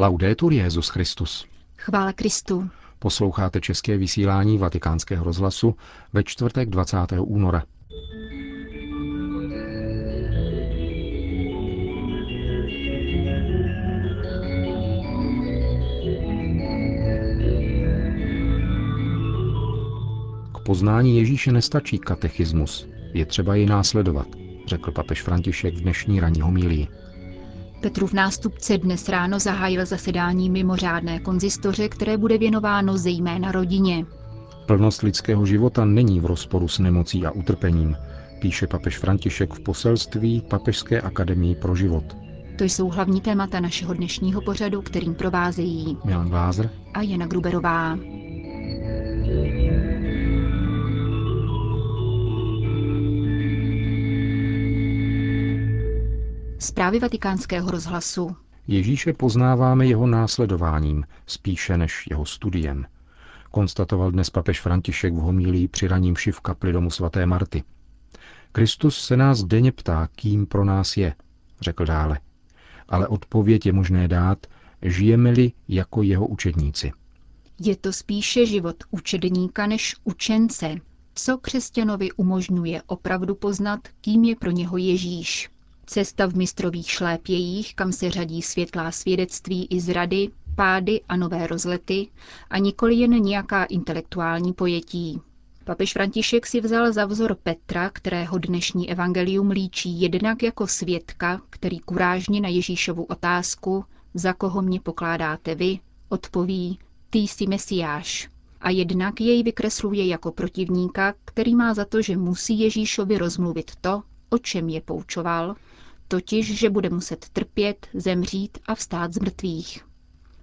Laudetur Jezus Christus. Chvála Kristu. Posloucháte české vysílání Vatikánského rozhlasu ve čtvrtek 20. února. K poznání Ježíše nestačí katechismus, je třeba ji následovat, řekl papež František v dnešní ranní homílii. Petrův nástupce dnes ráno zahájil zasedání mimořádné konzistoře, které bude věnováno zejména rodině. Plnost lidského života není v rozporu s nemocí a utrpením, píše papež František v poselství Papežské akademii pro život. To jsou hlavní témata našeho dnešního pořadu, kterým provázejí Milan Glázer a Jana Gruberová. Zprávy vatikánského rozhlasu. Ježíše poznáváme jeho následováním, spíše než jeho studiem. Konstatoval dnes papež František v homílii při raním šiv kapli domu svaté Marty. Kristus se nás denně ptá, kým pro nás je, řekl dále. Ale odpověď je možné dát, žijeme-li jako jeho učedníci. Je to spíše život učedníka než učence, co křesťanovi umožňuje opravdu poznat, kým je pro něho Ježíš. Cesta v mistrových šlépějích, kam se řadí světlá svědectví i zrady, pády a nové rozlety, a nikoli jen nějaká intelektuální pojetí. Papež František si vzal za vzor Petra, kterého dnešní evangelium líčí jednak jako svědka, který kurážně na Ježíšovu otázku, za koho mě pokládáte vy, odpoví, ty jsi mesiáš. A jednak jej vykresluje jako protivníka, který má za to, že musí Ježíšovi rozmluvit to, o čem je poučoval, totiž, že bude muset trpět, zemřít a vstát z mrtvých.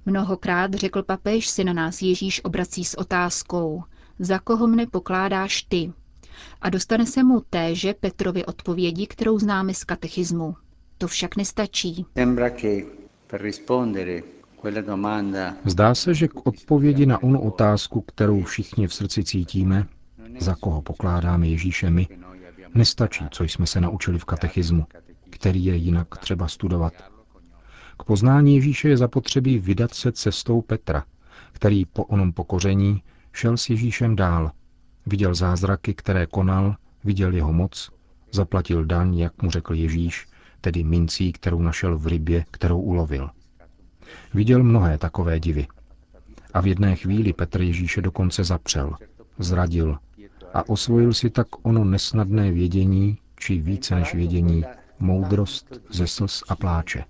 Mnohokrát, řekl papež, se na nás Ježíš obrací s otázkou, za koho mne pokládáš ty? A dostane se mu téže Petrovy odpovědi, kterou známe z katechismu. To však nestačí. Zdá se, že k odpovědi na onu otázku, kterou všichni v srdci cítíme, za koho pokládáme Ježíše my, nestačí, co jsme se naučili v katechismu, který je jinak třeba studovat. K poznání Ježíše je zapotřebí vydat se cestou Petra, který po onom pokoření šel s Ježíšem dál. Viděl zázraky, které konal, viděl jeho moc, zaplatil daň, jak mu řekl Ježíš, tedy mincí, kterou našel v rybě, kterou ulovil. Viděl mnohé takové divy. A v jedné chvíli Petr Ježíše dokonce zapřel, zradil a osvojil si tak ono nesnadné vědění, či více než vědění, moudrost ze slz a pláče.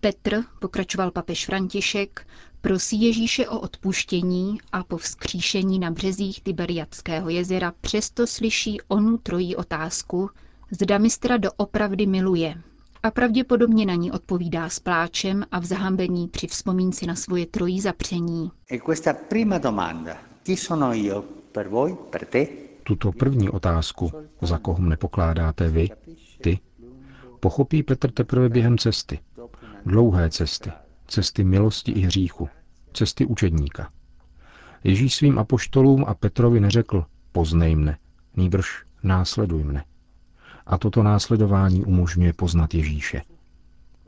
Petr, pokračoval papež František, prosí Ježíše o odpuštění a po vzkříšení na březích Tiberiatského jezera přesto slyší onu trojí otázku, zda mistra doopravdy miluje. A pravděpodobně na ní odpovídá s pláčem a v zahambení při vzpomínce na svoje trojí zapření. Tuto první otázku, za koho mne pokládáte vy, ty, pochopí Petr teprve během cesty. Dlouhé cesty, cesty milosti i hříchu, cesty učedníka. Ježíš svým apoštolům a Petrovi neřekl, poznej mne, nýbrž následuj mne. A toto následování umožňuje poznat Ježíše.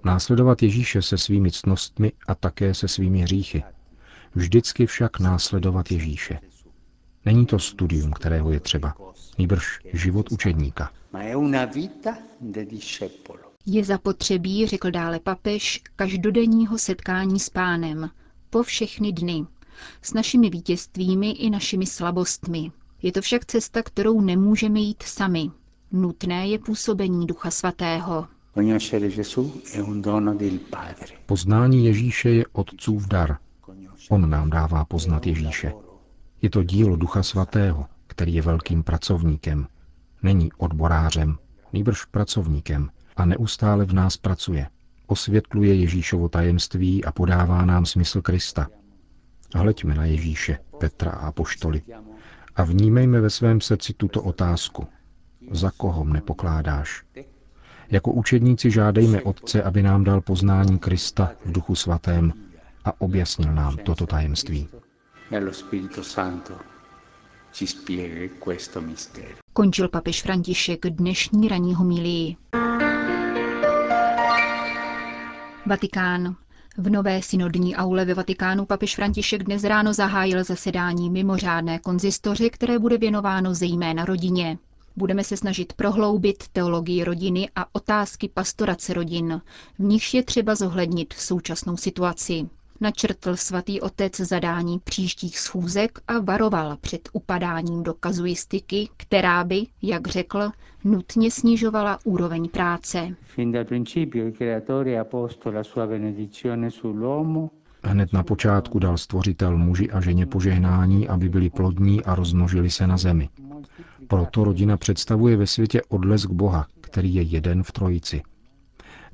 Následovat Ježíše se svými ctnostmi a také se svými hříchy. Vždycky však následovat Ježíše. Není to studium, kterého je třeba, nýbrž život učedníka. Je zapotřebí, řekl dále papež, každodenního setkání s pánem, po všechny dny, s našimi vítězstvími i našimi slabostmi. Je to však cesta, kterou nemůžeme jít sami. Nutné je působení Ducha Svatého. Poznání Ježíše je otcův dar. On nám dává poznat Ježíše. Je to dílo Ducha Svatého, který je velkým pracovníkem. Není odborářem, nýbrž pracovníkem a neustále v nás pracuje. Osvětluje Ježíšovo tajemství a podává nám smysl Krista. Hleďme na Ježíše, Petra a Poštoli a vnímejme ve svém srdci tuto otázku. Za koho mne pokládáš? Jako učedníci žádejme Otce, aby nám dal poznání Krista v Duchu Svatém a objasnil nám toto tajemství. Končil papež František dnešní ranní homílii. Vatikán. V nové synodní aule ve Vatikánu papež František dnes ráno zahájil zasedání mimořádné konzistoře, které bude věnováno zejména rodině. Budeme se snažit prohloubit teologii rodiny a otázky pastorace rodin, v nichž je třeba zohlednit současnou situaci. Načrtl svatý otec zadání příštích schůzek a varoval před upadáním do kazuistiky, která by, jak řekl, nutně snižovala úroveň práce. Hned na počátku dal stvořitel muži a ženě požehnání, aby byli plodní a rozmnožili se na zemi. Proto rodina představuje ve světě odlesk Boha, který je jeden v trojici.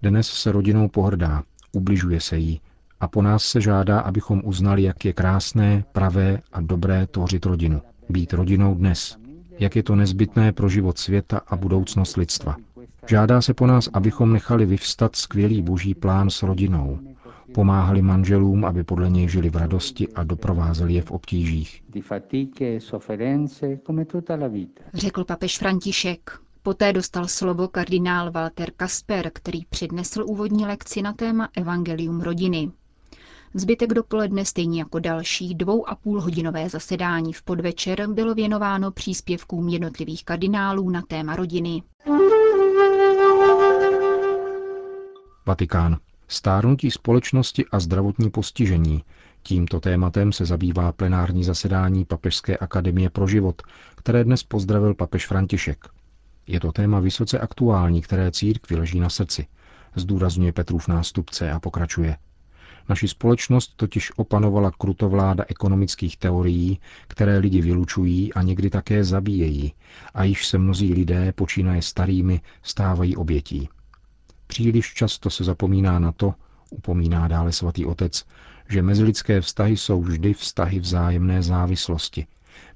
Dnes se rodinou pohrdá, ubližuje se jí a po nás se žádá, abychom uznali, jak je krásné, pravé a dobré tvořit rodinu. Být rodinou dnes. Jak je to nezbytné pro život světa a budoucnost lidstva. Žádá se po nás, abychom nechali vyvstat skvělý boží plán s rodinou, Pomáhali manželům, aby podle něj žili v radosti a doprovázeli je v obtížích. E Řekl papež František. Poté dostal slovo kardinál Walter Kasper, který přednesl úvodní lekci na téma Evangelium rodiny. Zbytek dopoledne, stejně jako další dvou a půl hodinové zasedání v podvečer, bylo věnováno příspěvkům jednotlivých kardinálů na téma rodiny. Vatikán. Stárnutí společnosti a zdravotní postižení. Tímto tématem se zabývá plenární zasedání Papežské akademie pro život, které dnes pozdravil papež František. Je to téma vysoce aktuální, které církvi leží na srdci, zdůrazňuje Petrův nástupce a pokračuje. Naši společnost totiž opanovala krutovláda ekonomických teorií, které lidi vylučují a někdy také zabíjejí, a již se mnozí lidé, počínaje starými, stávají obětí. Příliš často se zapomíná na to, upomíná dále svatý otec, že mezilidské vztahy jsou vždy vztahy vzájemné závislosti,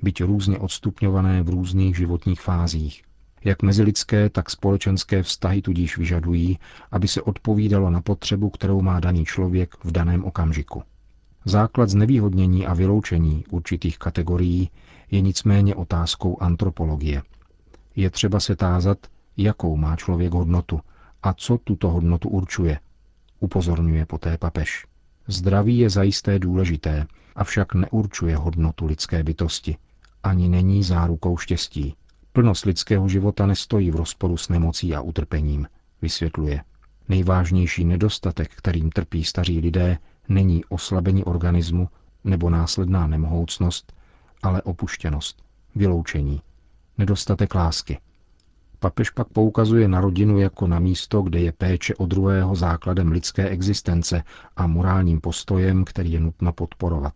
byť různě odstupňované v různých životních fázích. Jak mezilidské, tak společenské vztahy tudíž vyžadují, aby se odpovídalo na potřebu, kterou má daný člověk v daném okamžiku. Základ znevýhodnění a vyloučení určitých kategorií je nicméně otázkou antropologie. Je třeba se tázat, jakou má člověk hodnotu a co tuto hodnotu určuje, upozorňuje poté papež. Zdraví je zajisté důležité, avšak neurčuje hodnotu lidské bytosti, ani není zárukou štěstí. Plnost lidského života nestojí v rozporu s nemocí a utrpením, vysvětluje. Nejvážnější nedostatek, kterým trpí staří lidé, není oslabení organismu nebo následná nemohoucnost, ale opuštěnost, vyloučení, nedostatek lásky – Papež pak poukazuje na rodinu jako na místo, kde je péče o druhého základem lidské existence a morálním postojem, který je nutno podporovat.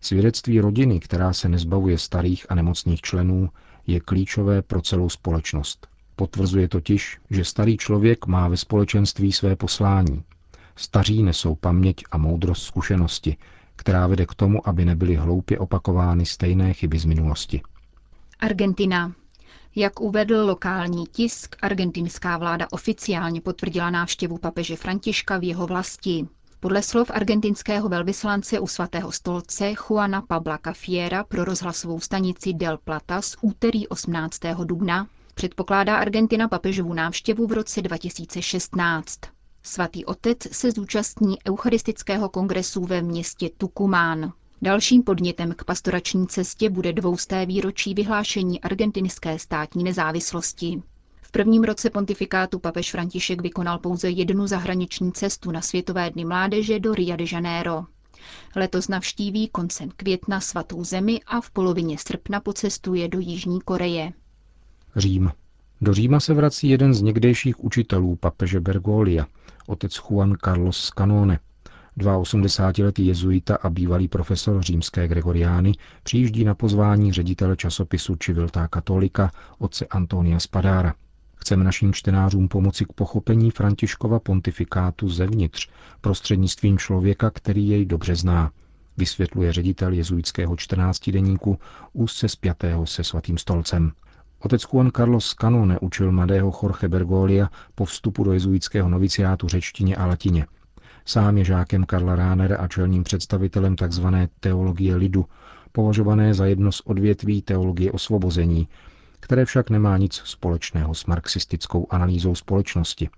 Svědectví rodiny, která se nezbavuje starých a nemocných členů, je klíčové pro celou společnost. Potvrzuje totiž, že starý člověk má ve společenství své poslání. Staří nesou paměť a moudrost zkušenosti, která vede k tomu, aby nebyly hloupě opakovány stejné chyby z minulosti. Argentina. Jak uvedl lokální tisk, argentinská vláda oficiálně potvrdila návštěvu papeže Františka v jeho vlasti. Podle slov argentinského velvyslance u svatého stolce Juana Pabla Cafiera pro rozhlasovou stanici Del Plata z úterý 18. dubna předpokládá Argentina papežovu návštěvu v roce 2016. Svatý otec se zúčastní Eucharistického kongresu ve městě Tucumán. Dalším podnětem k pastorační cestě bude dvousté výročí vyhlášení argentinské státní nezávislosti. Prvním roce pontifikátu papež František vykonal pouze jednu zahraniční cestu na Světové dny mládeže do Rio de Janeiro. Letos navštíví koncem května svatou zemi a v polovině srpna pocestuje do Jižní Koreje. Řím. Do Říma se vrací jeden z někdejších učitelů papeže Bergolia, otec Juan Carlos Scanone, 82-letý jezuita a bývalý profesor římské Gregoriány přijíždí na pozvání ředitele časopisu Civiltà Katolika otce Antonia Spadára. Chceme našim čtenářům pomoci k pochopení Františkova pontifikátu zevnitř prostřednictvím člověka, který jej dobře zná, vysvětluje ředitel jezuitského 14 deníku úzce spjatého se svatým stolcem. Otec Juan Carlos Canone učil mladého Jorge Bergolia po vstupu do jezuitského noviciátu řečtině a latině – Sám je žákem Karla Ránera a čelním představitelem tzv. teologie lidu, považované za jedno z odvětví teologie osvobození, které však nemá nic společného s marxistickou analýzou společnosti.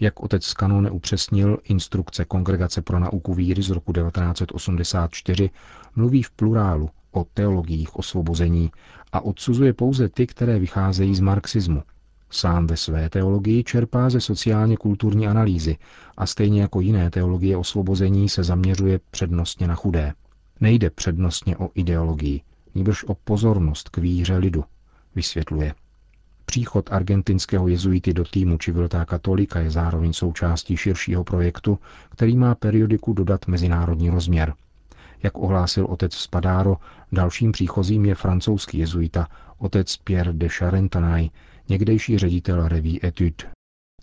Jak otec z upřesnil, instrukce Kongregace pro nauku víry z roku 1984 mluví v plurálu o teologiích osvobození a odsuzuje pouze ty, které vycházejí z marxismu. Sám ve své teologii čerpá ze sociálně kulturní analýzy a stejně jako jiné teologie osvobození se zaměřuje přednostně na chudé. Nejde přednostně o ideologii, níbrž o pozornost k víře lidu, vysvětluje. Příchod argentinského jezuity do týmu Civiltá katolika je zároveň součástí širšího projektu, který má periodiku dodat mezinárodní rozměr. Jak ohlásil otec Spadaro, dalším příchozím je francouzský jezuita, otec Pierre de Charentanay, někdejší ředitel reví Etude.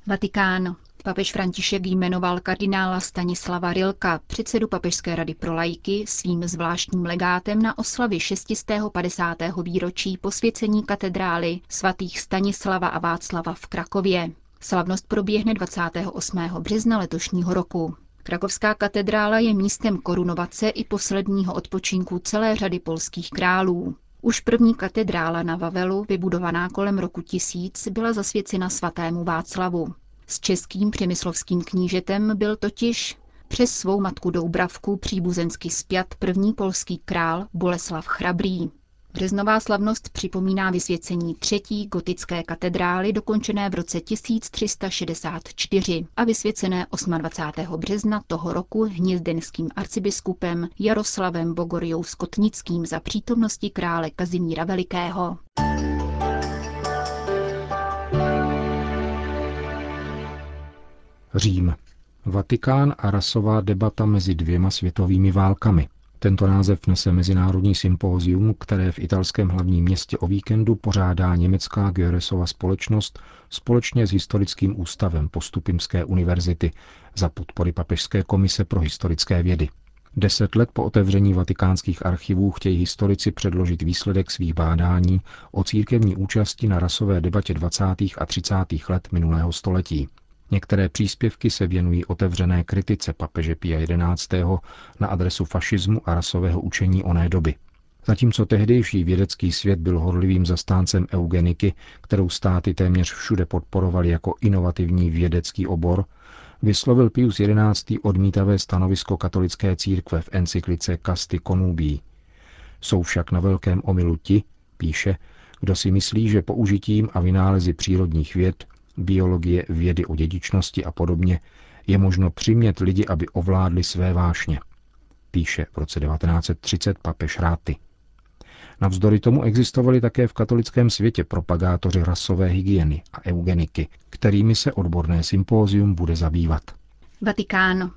Vatikán. Papež František jmenoval kardinála Stanislava Rilka, předsedu Papežské rady pro lajky, svým zvláštním legátem na oslavy 650. výročí posvěcení katedrály svatých Stanislava a Václava v Krakově. Slavnost proběhne 28. března letošního roku. Krakovská katedrála je místem korunovace i posledního odpočinku celé řady polských králů. Už první katedrála na Vavelu, vybudovaná kolem roku 1000, byla zasvěcena svatému Václavu. S českým přemyslovským knížetem byl totiž přes svou matku Doubravku příbuzensky spjat první polský král Boleslav Chrabrý. Březnová slavnost připomíná vysvěcení třetí gotické katedrály dokončené v roce 1364 a vysvěcené 28. března toho roku hnězdenským arcibiskupem Jaroslavem Bogorjou Skotnickým za přítomnosti krále Kazimíra Velikého. Řím. Vatikán a rasová debata mezi dvěma světovými válkami. Tento název nese mezinárodní sympózium, které v italském hlavním městě o víkendu pořádá německá Göresova společnost společně s Historickým ústavem Postupimské univerzity za podpory Papežské komise pro historické vědy. Deset let po otevření vatikánských archivů chtějí historici předložit výsledek svých bádání o církevní účasti na rasové debatě 20. a 30. let minulého století. Některé příspěvky se věnují otevřené kritice papeže Pia XI. na adresu fašismu a rasového učení oné doby. Zatímco tehdejší vědecký svět byl horlivým zastáncem eugeniky, kterou státy téměř všude podporovali jako inovativní vědecký obor, vyslovil Pius XI. odmítavé stanovisko katolické církve v encyklice Casty Conubí. Jsou však na velkém omylu ti, píše, kdo si myslí, že použitím a vynálezy přírodních věd biologie, vědy o dědičnosti a podobně, je možno přimět lidi, aby ovládli své vášně. Píše v roce 1930 papež Ráty. Navzdory tomu existovali také v katolickém světě propagátoři rasové hygieny a eugeniky, kterými se odborné sympózium bude zabývat. Vatikán.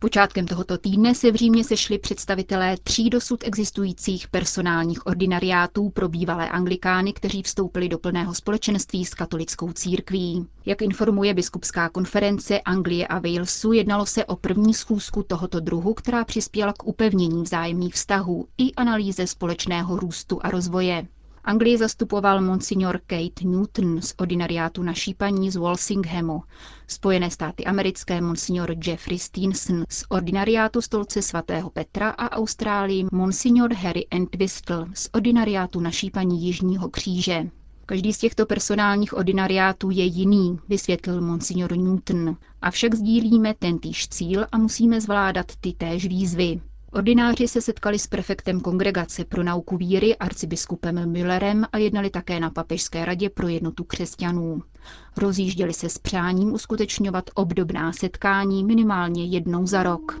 Počátkem tohoto týdne se v Římě sešli představitelé tří dosud existujících personálních ordinariátů pro bývalé anglikány, kteří vstoupili do plného společenství s katolickou církví. Jak informuje biskupská konference Anglie a Walesu, jednalo se o první schůzku tohoto druhu, která přispěla k upevnění vzájemných vztahů i analýze společného růstu a rozvoje. Anglii zastupoval monsignor Kate Newton z ordinariátu naší paní z Walsinghamu, Spojené státy americké monsignor Jeffrey Steenson z ordinariátu stolce svatého Petra a Austrálii monsignor Harry Entwistle z ordinariátu naší paní Jižního kříže. Každý z těchto personálních ordinariátů je jiný, vysvětlil monsignor Newton. Avšak sdílíme tentýž cíl a musíme zvládat ty též výzvy. Ordináři se setkali s prefektem Kongregace pro nauku víry arcibiskupem Müllerem a jednali také na Papežské radě pro jednotu křesťanů. Rozjížděli se s přáním uskutečňovat obdobná setkání minimálně jednou za rok.